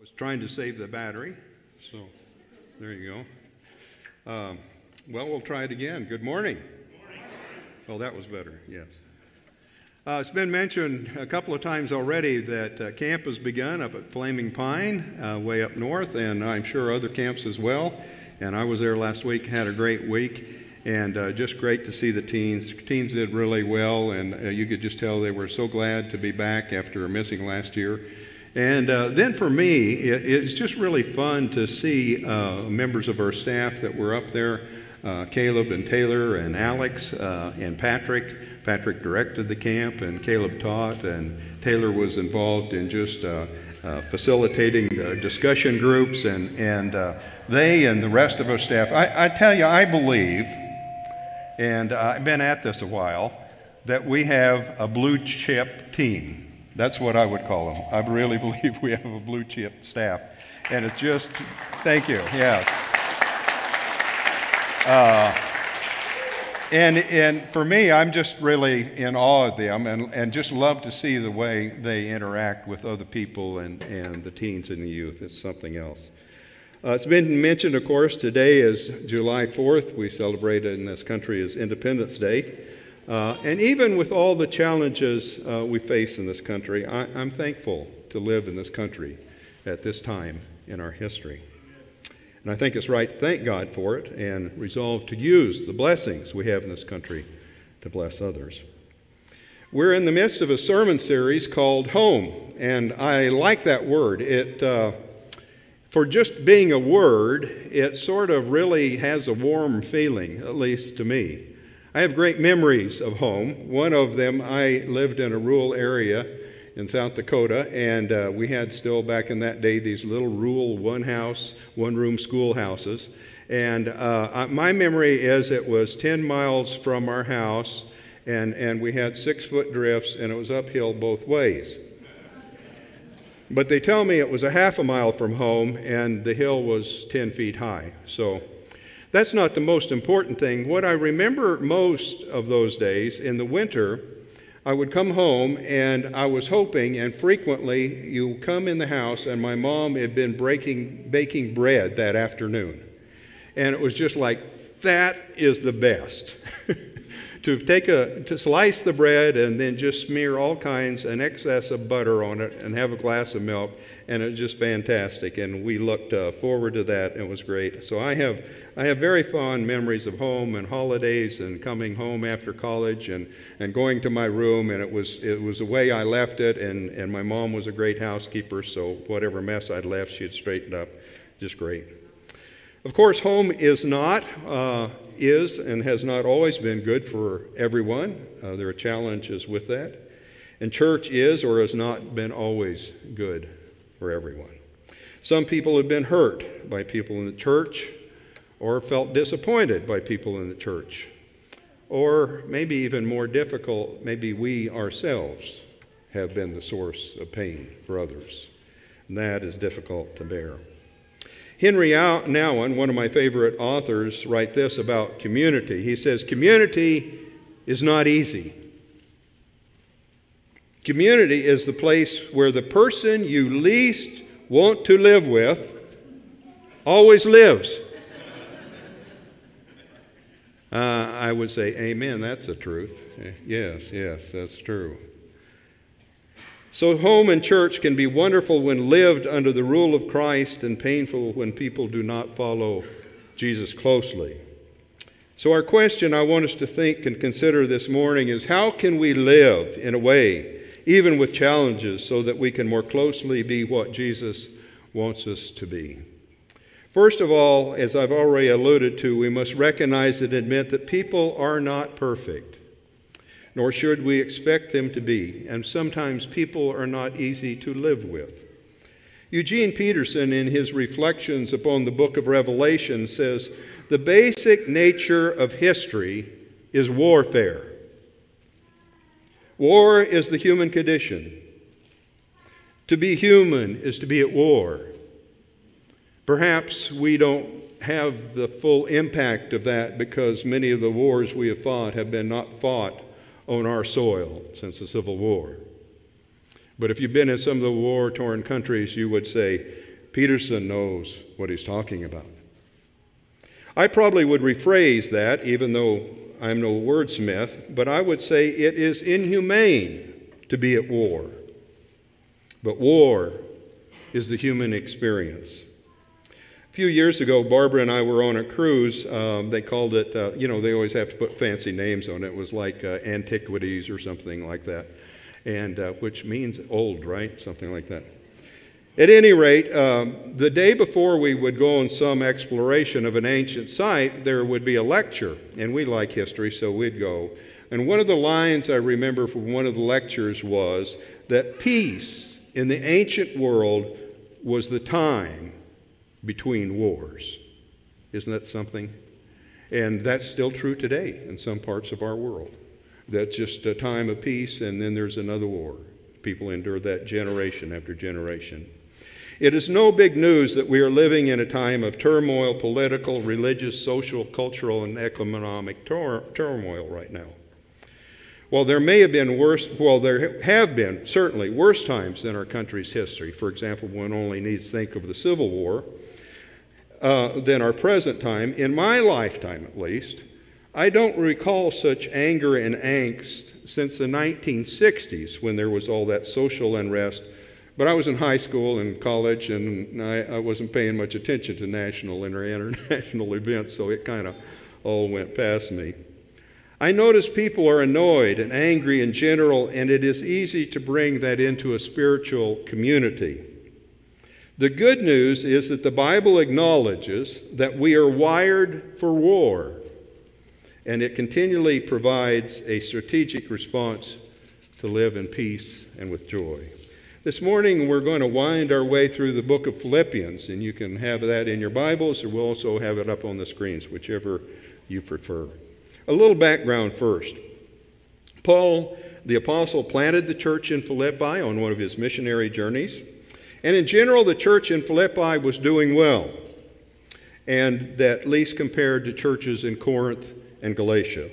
was trying to save the battery, so there you go. Um, well, we'll try it again. Good morning. Well, that was better, yes. Uh, it's been mentioned a couple of times already that uh, camp has begun up at Flaming Pine, uh, way up north, and I'm sure other camps as well. And I was there last week, had a great week, and uh, just great to see the teens. Teens did really well, and uh, you could just tell they were so glad to be back after missing last year. And uh, then for me, it, it's just really fun to see uh, members of our staff that were up there uh, Caleb and Taylor and Alex uh, and Patrick. Patrick directed the camp, and Caleb taught, and Taylor was involved in just uh, uh, facilitating the discussion groups, and, and they and the rest of our staff. I, I tell you, I believe, and I've been at this a while, that we have a blue chip team. That's what I would call them. I really believe we have a blue chip staff. And it's just, thank you, yeah. Uh, and, and for me, I'm just really in awe of them and, and just love to see the way they interact with other people and, and the teens and the youth. It's something else. Uh, it's been mentioned, of course, today is July 4th. We celebrate in this country as Independence Day. Uh, and even with all the challenges uh, we face in this country, I, I'm thankful to live in this country at this time in our history. And I think it's right to thank God for it and resolve to use the blessings we have in this country to bless others. We're in the midst of a sermon series called Home, and I like that word. It, uh, for just being a word, it sort of really has a warm feeling, at least to me. I have great memories of home. One of them, I lived in a rural area in South Dakota, and uh, we had still back in that day these little rural one house, one room schoolhouses. And uh, my memory is it was 10 miles from our house, and, and we had six foot drifts, and it was uphill both ways. But they tell me it was a half a mile from home, and the hill was 10 feet high. So that's not the most important thing. What I remember most of those days in the winter, I would come home and I was hoping, and frequently you come in the house, and my mom had been breaking, baking bread that afternoon. And it was just like, that is the best. to take a to slice the bread and then just smear all kinds an excess of butter on it and have a glass of milk and it was just fantastic and we looked uh, forward to that it was great so i have i have very fond memories of home and holidays and coming home after college and and going to my room and it was it was the way i left it and and my mom was a great housekeeper so whatever mess i'd left she had straightened up just great of course, home is not, uh, is, and has not always been good for everyone. Uh, there are challenges with that. And church is or has not been always good for everyone. Some people have been hurt by people in the church or felt disappointed by people in the church. Or maybe even more difficult, maybe we ourselves have been the source of pain for others. And that is difficult to bear. Henri Nouwen, one of my favorite authors, write this about community. He says, Community is not easy. Community is the place where the person you least want to live with always lives. Uh, I would say, Amen, that's the truth. Yes, yes, that's true. So, home and church can be wonderful when lived under the rule of Christ and painful when people do not follow Jesus closely. So, our question I want us to think and consider this morning is how can we live in a way, even with challenges, so that we can more closely be what Jesus wants us to be? First of all, as I've already alluded to, we must recognize and admit that people are not perfect nor should we expect them to be, and sometimes people are not easy to live with. Eugene Peterson, in his reflections upon the book of Revelation, says the basic nature of history is warfare. War is the human condition. To be human is to be at war. Perhaps we don't have the full impact of that because many of the wars we have fought have been not fought on our soil since the Civil War. But if you've been in some of the war torn countries, you would say Peterson knows what he's talking about. I probably would rephrase that, even though I'm no wordsmith, but I would say it is inhumane to be at war. But war is the human experience. A few years ago, Barbara and I were on a cruise. Um, they called it, uh, you know, they always have to put fancy names on it. It was like uh, Antiquities or something like that, and uh, which means old, right? Something like that. At any rate, um, the day before we would go on some exploration of an ancient site, there would be a lecture, and we like history, so we'd go. And one of the lines I remember from one of the lectures was that peace in the ancient world was the time between wars. Isn't that something? And that's still true today in some parts of our world. That's just a time of peace, and then there's another war. People endure that generation after generation. It is no big news that we are living in a time of turmoil, political, religious, social, cultural, and economic turmoil right now. While there may have been worse, well, there have been certainly worse times in our country's history. For example, one only needs think of the Civil War uh, than our present time. In my lifetime, at least, I don't recall such anger and angst since the 1960s when there was all that social unrest but I was in high school and college, and I, I wasn't paying much attention to national and international events, so it kind of all went past me. I notice people are annoyed and angry in general, and it is easy to bring that into a spiritual community. The good news is that the Bible acknowledges that we are wired for war, and it continually provides a strategic response to live in peace and with joy. This morning, we're going to wind our way through the book of Philippians, and you can have that in your Bibles, or we'll also have it up on the screens, whichever you prefer. A little background first. Paul, the apostle, planted the church in Philippi on one of his missionary journeys, and in general, the church in Philippi was doing well, and at least compared to churches in Corinth and Galatia.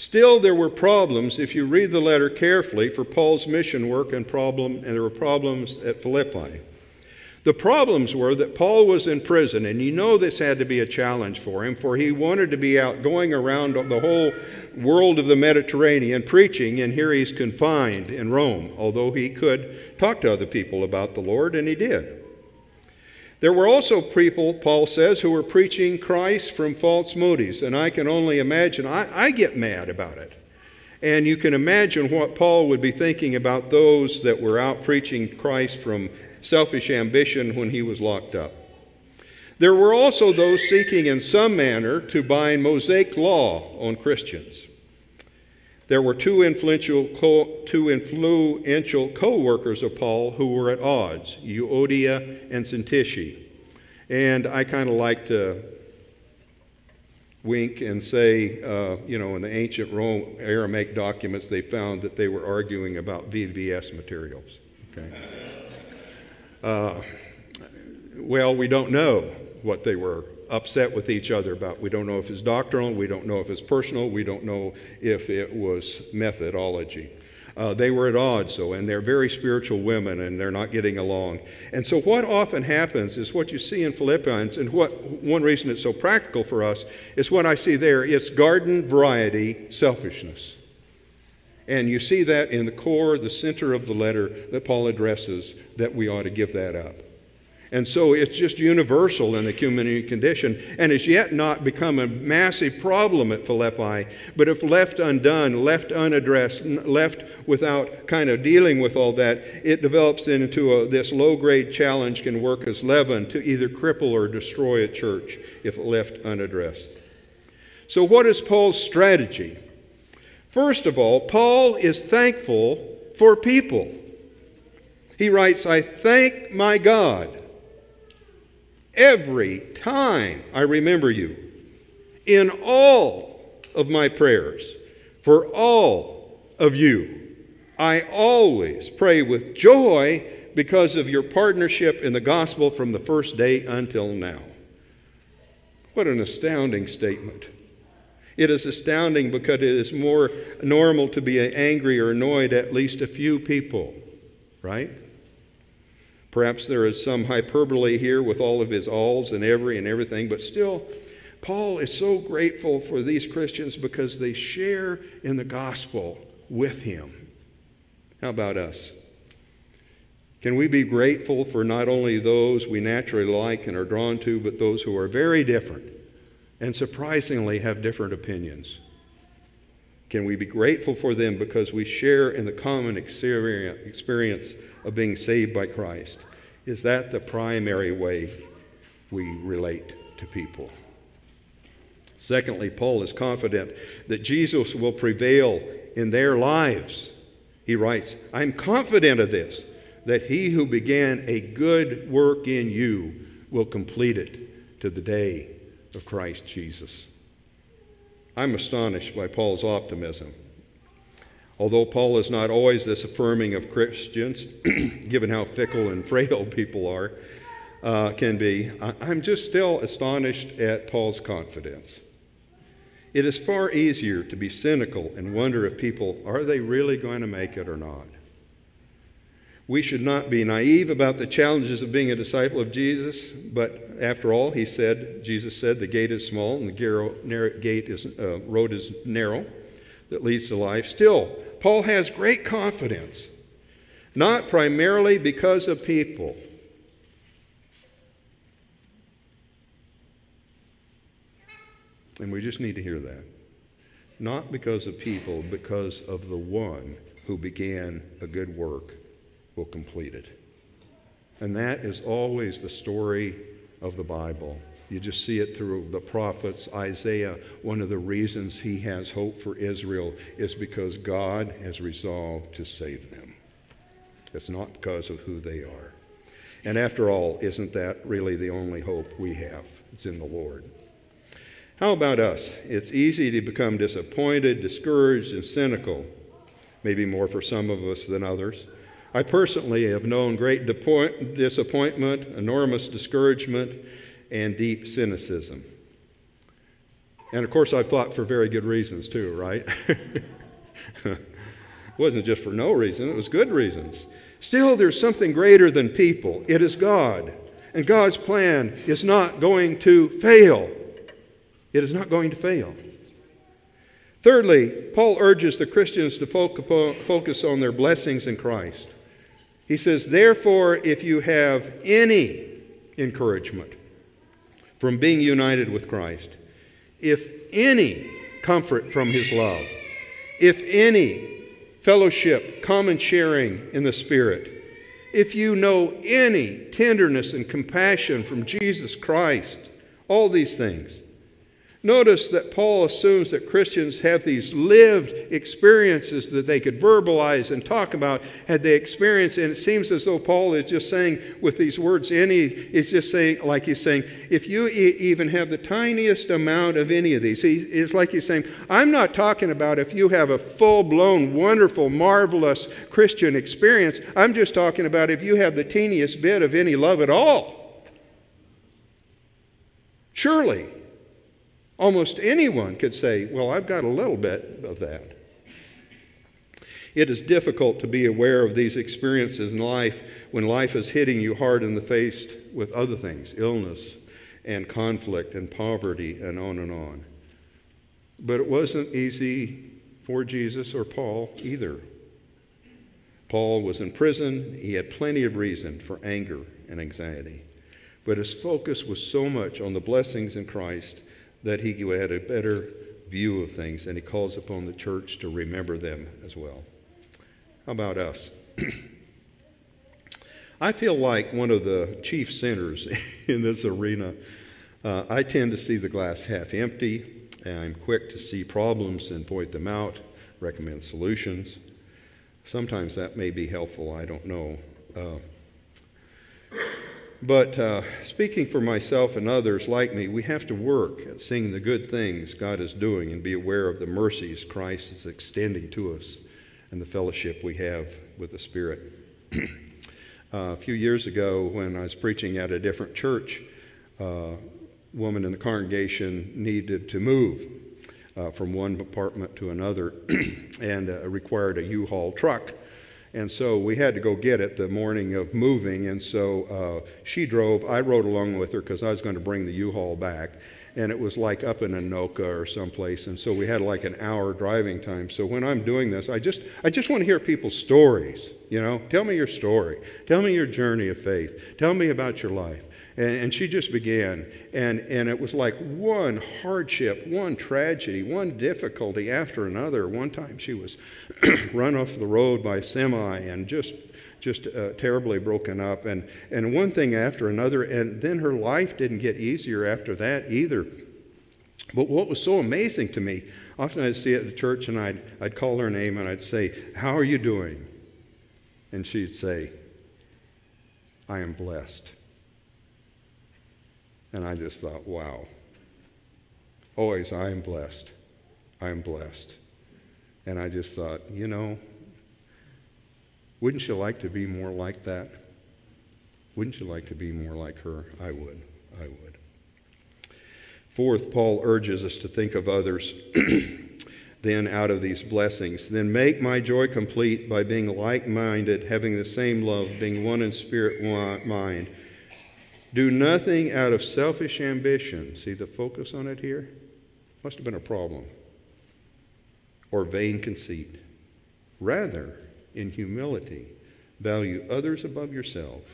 Still, there were problems, if you read the letter carefully, for Paul's mission work and problem, and there were problems at Philippi. The problems were that Paul was in prison, and you know this had to be a challenge for him, for he wanted to be out going around the whole world of the Mediterranean preaching, and here he's confined in Rome, although he could talk to other people about the Lord, and he did. There were also people, Paul says, who were preaching Christ from false motives, and I can only imagine, I, I, get mad about it. And you can imagine what Paul would be thinking about those that were out preaching Christ from selfish ambition when he was locked up. There were also those seeking in some manner to bind Mosaic law on Christians. There were two influential, co- two influential co-workers of Paul who were at odds, Euodia and Syntyche. And I kind of like to wink and say, uh, you know, in the ancient Rome Aramaic documents, they found that they were arguing about VBS materials. Okay. Uh, well, we don't know what they were upset with each other about. We don't know if it's doctrinal, we don't know if it's personal, we don't know if it was methodology. Uh, they were at odds, so, and they're very spiritual women, and they're not getting along. And so, what often happens is what you see in Philippians, and what one reason it's so practical for us is what I see there. It's garden variety selfishness. And you see that in the core, the center of the letter that Paul addresses, that we ought to give that up. And so it's just universal in the human condition and has yet not become a massive problem at Philippi. But if left undone, left unaddressed, left without kind of dealing with all that, it develops into a, this low grade challenge can work as leaven to either cripple or destroy a church if left unaddressed. So, what is Paul's strategy? First of all, Paul is thankful for people. He writes, I thank my God every time I remember you in all of my prayers for all of you. I always pray with joy because of your partnership in the gospel from the first day until now. What an astounding statement. It is astounding because it is more normal to be angry or annoyed at least a few people, right? Perhaps there is some hyperbole here with all of his alls and every and everything, but still, Paul is so grateful for these Christians because they share in the gospel with him. How about us? Can we be grateful for not only those we naturally like and are drawn to, but those who are very different and surprisingly have different opinions? Can we be grateful for them because we share in the common experience of being saved by Christ? Is that the primary way we relate to people? Secondly, Paul is confident that Jesus will prevail in their lives. He writes, I'm confident of this that he who began a good work in you will complete it to the day of Christ Jesus. I'm astonished by Paul's optimism. Although Paul is not always this affirming of Christians, given how fickle and frail people are, uh, can be, I'm just still astonished at Paul's confidence. It is far easier to be cynical and wonder if people, are they really going to make it or not? We should not be naive about the challenges of being a disciple of Jesus, but after all, he said, Jesus said, the gate is small and the gate is, uh, road is narrow that leads to life. Still, Paul has great confidence, not primarily because of people. And we just need to hear that. Not because of people, because of the one who began a good work will complete it. And that is always the story of the Bible. You just see it through the prophets. Isaiah, one of the reasons he has hope for Israel is because God has resolved to save them. It's not because of who they are. And after all, isn't that really the only hope we have? It's in the Lord. How about us? It's easy to become disappointed, discouraged, and cynical, maybe more for some of us than others. I personally have known great disappointment, enormous discouragement, and deep cynicism. And of course, I've thought for very good reasons too, right? it wasn't just for no reason, it was good reasons. Still, there's something greater than people it is God. And God's plan is not going to fail. It is not going to fail. Thirdly, Paul urges the Christians to focus on their blessings in Christ. He says, Therefore, if you have any encouragement from being united with Christ, if any comfort from his love, if any fellowship, common sharing in the Spirit, if you know any tenderness and compassion from Jesus Christ, all these things, Notice that Paul assumes that Christians have these lived experiences that they could verbalize and talk about had they experienced. And it seems as though Paul is just saying with these words, any, is just saying, like he's saying, if you e- even have the tiniest amount of any of these, he, it's like he's saying, I'm not talking about if you have a full blown, wonderful, marvelous Christian experience. I'm just talking about if you have the teeniest bit of any love at all. Surely Almost anyone could say, Well, I've got a little bit of that. It is difficult to be aware of these experiences in life when life is hitting you hard in the face with other things illness and conflict and poverty and on and on. But it wasn't easy for Jesus or Paul either. Paul was in prison. He had plenty of reason for anger and anxiety. But his focus was so much on the blessings in Christ that he had a better view of things, and he calls upon the church to remember them as well. How about us? I feel like one of the chief sinners in this arena. Uh, I tend to see the glass half empty, and I'm quick to see problems and point them out, recommend solutions. Sometimes that may be helpful, I don't know. Uh, but uh, speaking for myself and others like me, we have to work at seeing the good things God is doing and be aware of the mercies Christ is extending to us and the fellowship we have with the Spirit. uh, a few years ago, when I was preaching at a different church, uh, a woman in the congregation needed to move uh, from one apartment to another and uh, required a U-Haul truck And so we had to go get it the morning of moving. And so uh, she drove. I rode along with her because I was going to bring the U-Haul back. And it was like up in Anoka or someplace. And so we had like an hour driving time. So when I'm doing this, I just, I just want to hear people's stories. You know, tell me your story. Tell me your journey of faith. Tell me about your life. And, and she just began. And, and it was like one hardship, one tragedy, one difficulty after another. One time she was run off the road by semi and just just uh, terribly broken up and, and one thing after another and then her life didn't get easier after that either but what was so amazing to me often i'd see at the church and I'd, I'd call her name and i'd say how are you doing and she'd say i am blessed and I just thought, wow. Always, I am blessed. I am blessed. And I just thought, you know, wouldn't you like to be more like that? Wouldn't you like to be more like her? I would. I would. Fourth, Paul urges us to think of others then out of these blessings. Then make my joy complete by being like minded, having the same love, being one in spirit, one mind do nothing out of selfish ambition. See the focus on it here? Must have been a problem. Or vain conceit. Rather, in humility, value others above yourselves,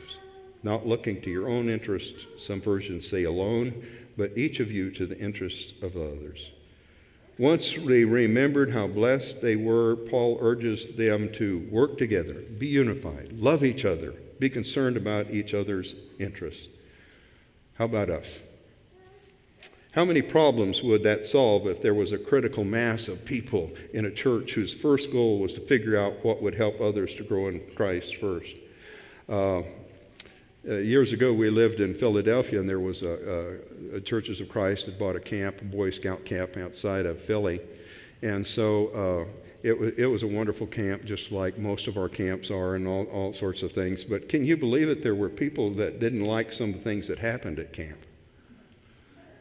not looking to your own interests, some versions say alone, but each of you to the interests of others. Once they remembered how blessed they were, Paul urges them to work together, be unified, love each other, be concerned about each other's interests. How about us? How many problems would that solve if there was a critical mass of people in a church whose first goal was to figure out what would help others to grow in Christ first? Uh, uh, years ago, we lived in Philadelphia, and there was a, a, a, Churches of Christ had bought a camp, a Boy Scout camp outside of Philly, and so uh, it, was, it was a wonderful camp, just like most of our camps are, and all, all sorts of things. But can you believe it? There were people that didn't like some of the things that happened at camp.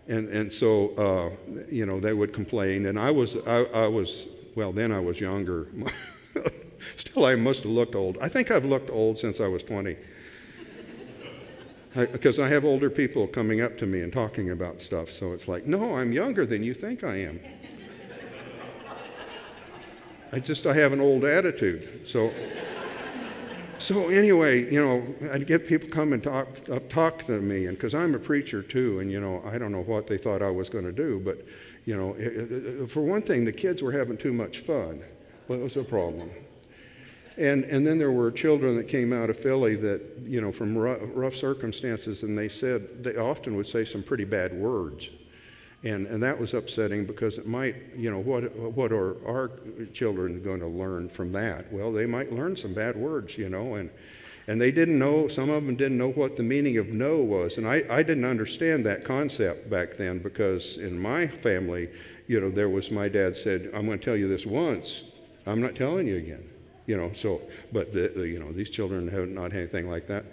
And, and so, uh, you know, they would complain. And I was, I, I was well, then I was younger. Still, I must have looked old. I think I've looked old since I was 20. Because I, I have older people coming up to me and talking about stuff. So it's like, no, I'm younger than you think I am. I just I have an old attitude. So so anyway, you know, I'd get people come and talk talk to me, and because I'm a preacher too, and you know, I don't know what they thought I was going to do, but you know, it, it, for one thing, the kids were having too much fun. Well, it was a problem. And, and then there were children that came out of Philly that, you know, from rough, rough circumstances, and they said, they often would say some pretty bad words. And, and that was upsetting because it might, you know, what, what are our children going to learn from that? Well, they might learn some bad words, you know, and, and they didn't know, some of them didn't know what the meaning of no was. And I, I didn't understand that concept back then because in my family, you know, there was my dad said, I'm going to tell you this once, I'm not telling you again. You know, so, but, the, the, you know, these children have not had anything like that.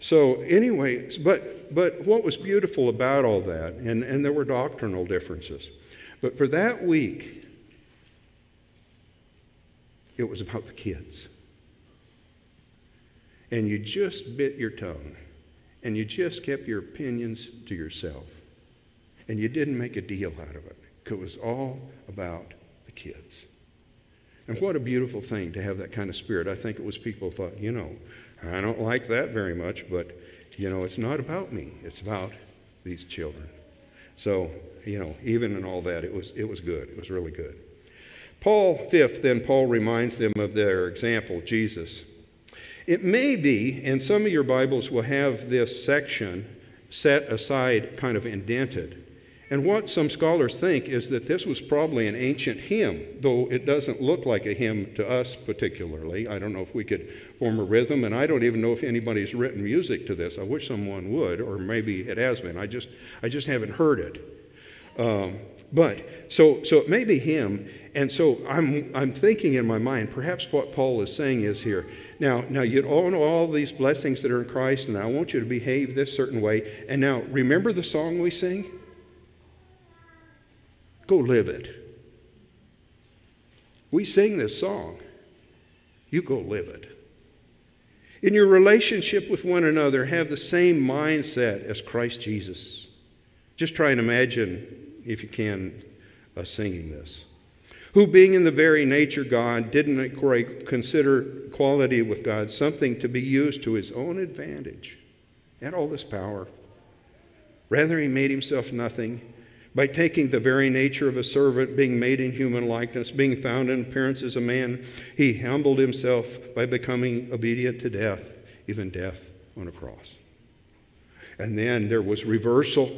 So, anyway, but, but what was beautiful about all that, and, and there were doctrinal differences, but for that week, it was about the kids. And you just bit your tongue, and you just kept your opinions to yourself, and you didn't make a deal out of it. Because it was all about the kids. And what a beautiful thing to have that kind of spirit. I think it was people thought, you know, I don't like that very much, but you know, it's not about me. It's about these children. So, you know, even in all that, it was, it was good. It was really good. Paul, fifth, then Paul reminds them of their example, Jesus. It may be, and some of your Bibles will have this section set aside, kind of indented. And what some scholars think is that this was probably an ancient hymn, though it doesn't look like a hymn to us particularly. I don't know if we could form a rhythm, and I don't even know if anybody's written music to this. I wish someone would, or maybe it has been. I just, I just haven't heard it. Um, but so, so it may be hymn, and so I'm, I'm thinking in my mind, perhaps what Paul is saying is here. Now, now you all know all these blessings that are in Christ, and I want you to behave this certain way. And now, remember the song we sing? Go live it. We sing this song. You go live it. In your relationship with one another, have the same mindset as Christ Jesus. Just try and imagine, if you can, us singing this. Who, being in the very nature God, didn't consider equality with God something to be used to his own advantage. He had all this power. Rather, he made himself nothing by taking the very nature of a servant, being made in human likeness, being found in appearance as a man, he humbled himself by becoming obedient to death, even death on a cross. And then there was reversal.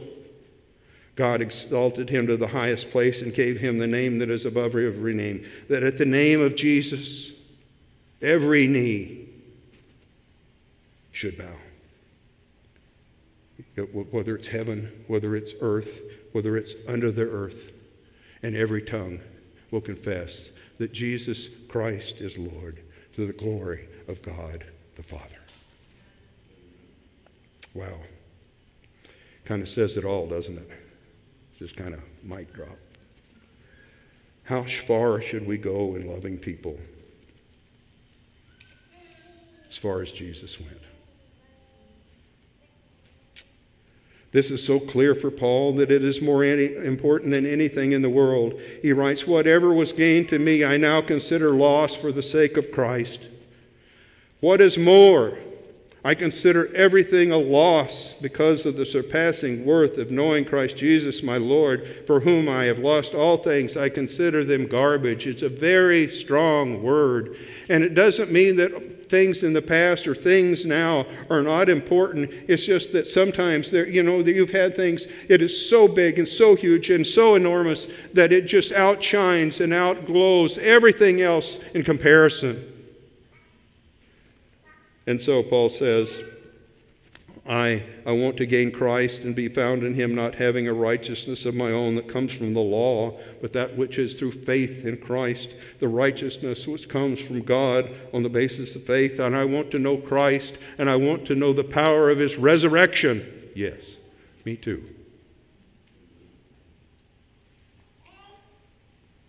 God exalted him to the highest place and gave him the name that is above every name, that at the name of Jesus, every knee should bow. Whether it's heaven, whether it's earth, whether it's under the earth, and every tongue will confess that Jesus Christ is Lord to the glory of God the Father. Wow. Kind of says it all, doesn't it? Just kind of mic drop. How far should we go in loving people? As far as Jesus went. This is so clear for Paul that it is more any, important than anything in the world. He writes, Whatever was gained to me, I now consider loss for the sake of Christ. What is more, I consider everything a loss because of the surpassing worth of knowing Christ Jesus, my Lord, for whom I have lost all things. I consider them garbage. It's a very strong word. And it doesn't mean that things in the past or things now are not important. It's just that sometimes there, you know, that you've had things, it is so big and so huge and so enormous that it just outshines and outglows everything else in comparison. And so Paul says, I, I want to gain Christ and be found in him, not having a righteousness of my own that comes from the law, but that which is through faith in Christ, the righteousness which comes from God on the basis of faith. And I want to know Christ, and I want to know the power of his resurrection. Yes, me too.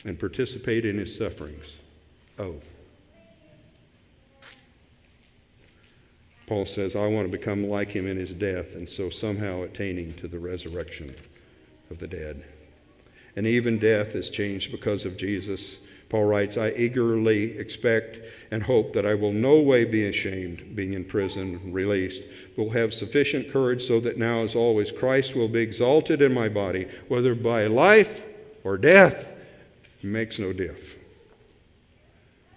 And participate in his sufferings. Oh. Paul says, I want to become like him in his death, and so somehow attaining to the resurrection of the dead. And even death is changed because of Jesus. Paul writes, I eagerly expect and hope that I will no way be ashamed, being in prison, released, but will have sufficient courage so that now, as always, Christ will be exalted in my body, whether by life or death, makes no diff.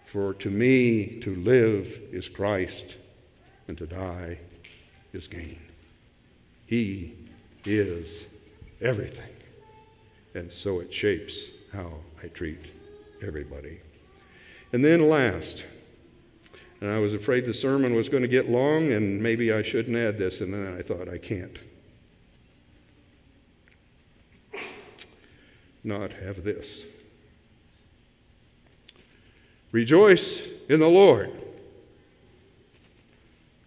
For to me, to live is Christ and to die is gain. He is everything. And so it shapes how I treat everybody. And then last, and I was afraid the sermon was going to get long and maybe I shouldn't add this, and then I thought I can't. Not have this. Rejoice in the Lord.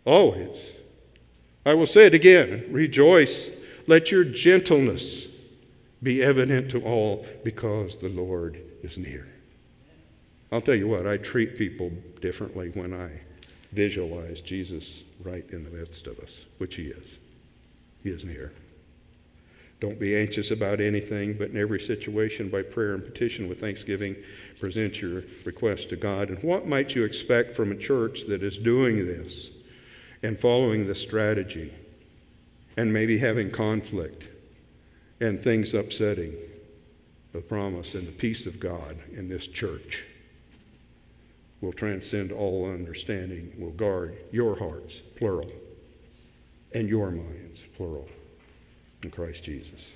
Always. I will say it again rejoice. Let your gentleness be evident to all because the Lord is near. I'll tell you what, I treat people differently when I visualize Jesus right in the midst of us, which He is. He is near. Don't be anxious about anything, but in every situation, by prayer and petition with thanksgiving, present your request to God. And what might you expect from a church that is doing this? And following the strategy and maybe having conflict and things upsetting the promise and the peace of God in this church will transcend all understanding, will guard your hearts, plural, and your minds, plural, in Christ Jesus.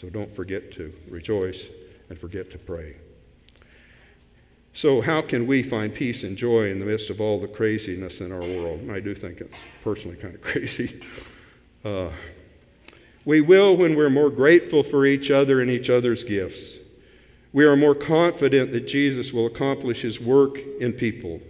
So don't forget to rejoice and forget to pray. So, how can we find peace and joy in the midst of all the craziness in our world? And I do think it's personally kind of crazy. Uh, we will when we're more grateful for each other and each other's gifts. We are more confident that Jesus will accomplish his work in people.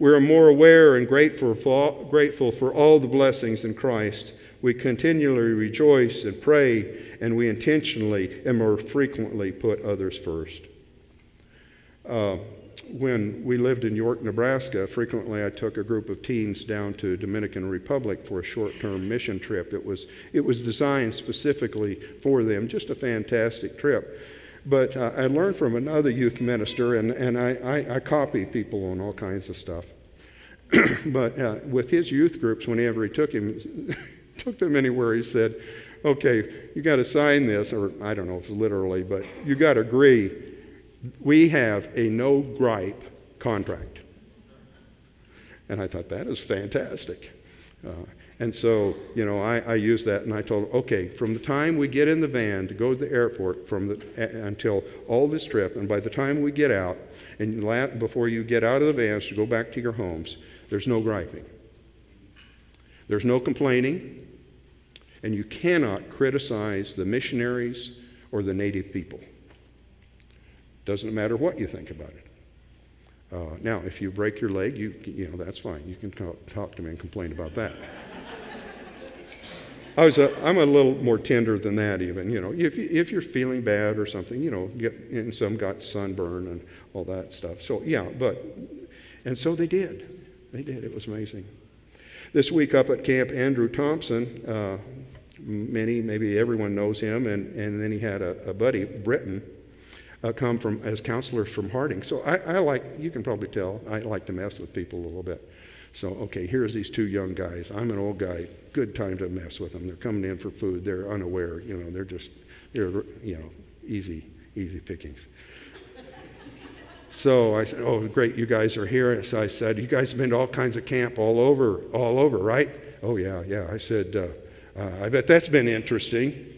We are more aware and grateful for, grateful for all the blessings in Christ. We continually rejoice and pray, and we intentionally and more frequently put others first. Uh, when we lived in York, Nebraska, frequently I took a group of teens down to Dominican Republic for a short-term mission trip. It was, it was designed specifically for them, just a fantastic trip. But uh, I learned from another youth minister, and, and I, I, I copy people on all kinds of stuff. but uh, with his youth groups, whenever he took him, took them anywhere, he said, "Okay, you got to sign this," or I don't know if it's literally, but you got to agree. We have a no gripe contract, and I thought that is fantastic. Uh, and so, you know, I, I used that and I told okay, from the time we get in the van to go to the airport from the, until all this trip, and by the time we get out, and la- before you get out of the vans to go back to your homes, there's no griping. There's no complaining. And you cannot criticize the missionaries or the native people. Doesn't matter what you think about it. Uh, now, if you break your leg, you, you know, that's fine. You can talk, talk to me and complain about that. I was a, I'm a little more tender than that, even. You know, if, if you're feeling bad or something, you know, get, and some got sunburn and all that stuff. So, yeah, but, and so they did. They did. It was amazing. This week up at Camp Andrew Thompson, uh, many, maybe everyone knows him, and, and then he had a, a buddy, Britton, uh, come from as counselors from Harding. So I, I like, you can probably tell, I like to mess with people a little bit. So, okay, here's these two young guys. I'm an old guy. Good time to mess with them. They're coming in for food. They're unaware. You know, they're just, they're, you know, easy, easy pickings. so I said, oh, great, you guys are here. So I said, you guys have been to all kinds of camp all over, all over, right? Oh, yeah, yeah. I said, uh, uh, I bet that's been interesting.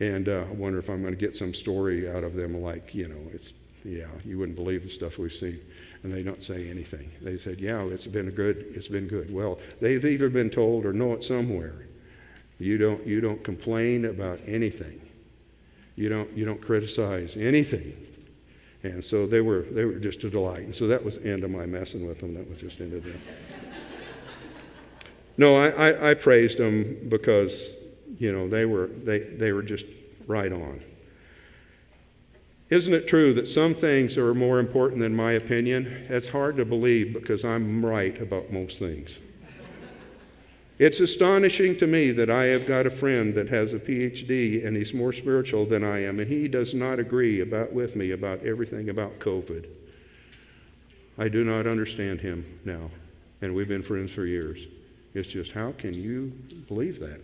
And uh, I wonder if I'm going to get some story out of them like, you know, it's, yeah, you wouldn't believe the stuff we've seen and they don't say anything. They said, "Yeah, it's been good. It's been good." Well, they've either been told or know it somewhere. You don't you don't complain about anything. You don't you don't criticize anything. And so they were they were just a delight. And so that was the end of my messing with them. That was just the end of them. no, I, I, I praised them because you know they were they they were just right on. Isn't it true that some things are more important than my opinion? It's hard to believe because I'm right about most things. It's astonishing to me that I have got a friend that has a PhD and he's more spiritual than I am, and he does not agree about, with me about everything about COVID. I do not understand him now, and we've been friends for years. It's just, how can you believe that?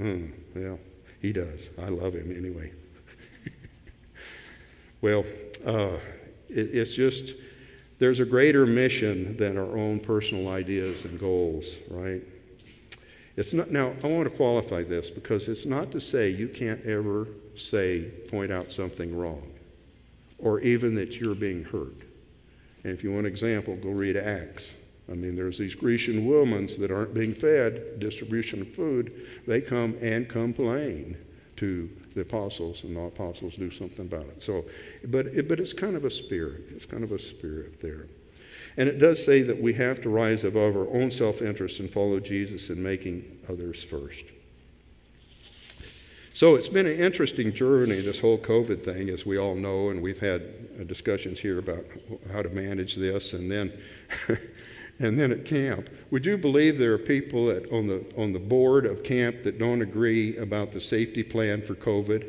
Hmm, well, he does. I love him anyway. Well, uh, it, it's just, there's a greater mission than our own personal ideas and goals, right? It's not, now, I want to qualify this because it's not to say you can't ever say, point out something wrong, or even that you're being hurt. And if you want an example, go read Acts. I mean, there's these Grecian women that aren't being fed distribution of food. They come and complain to the apostles, and the apostles do something about it. So, but, it, but it's kind of a spirit. It's kind of a spirit there. And it does say that we have to rise above our own self interest and follow Jesus in making others first. So it's been an interesting journey, this whole COVID thing, as we all know, and we've had discussions here about how to manage this. And then and then at camp. Would you believe there are people that on the, on the board of camp that don't agree about the safety plan for COVID?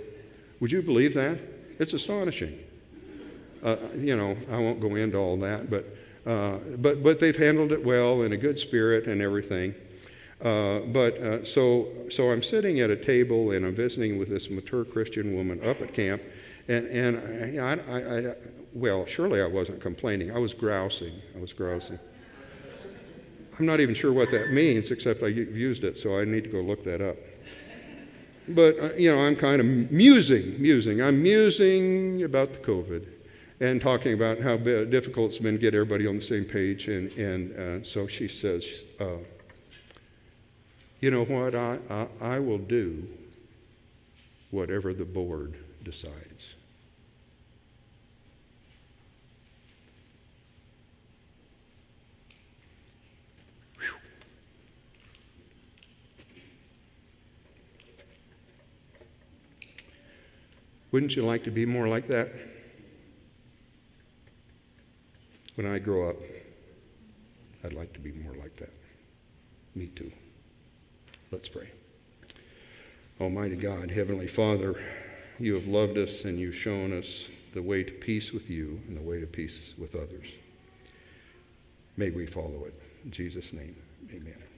Would you believe that? It's astonishing. Uh, you know, I won't go into all that, but, uh, but, but they've handled it well in a good spirit and everything. Uh, but uh, so, so I'm sitting at a table and I'm visiting with this mature Christian woman up at camp, and, and I, I, I well, surely I wasn't complaining. I was grousing. I was grousing. I'm not even sure what that means, except I've used it, so I need to go look that up. But, uh, you know, I'm kind of musing, musing. I'm musing about the COVID and talking about how difficult it's been to get everybody on the same page. And, and uh, so she says, uh, You know what? I, I, I will do whatever the board decides. Wouldn't you like to be more like that? when I grow up, I'd like to be more like that. Me too. Let's pray. Almighty God, Heavenly Father, you have loved us and you've shown us the way to peace with you and the way to peace with others. May we follow it. In Jesus' name, amen.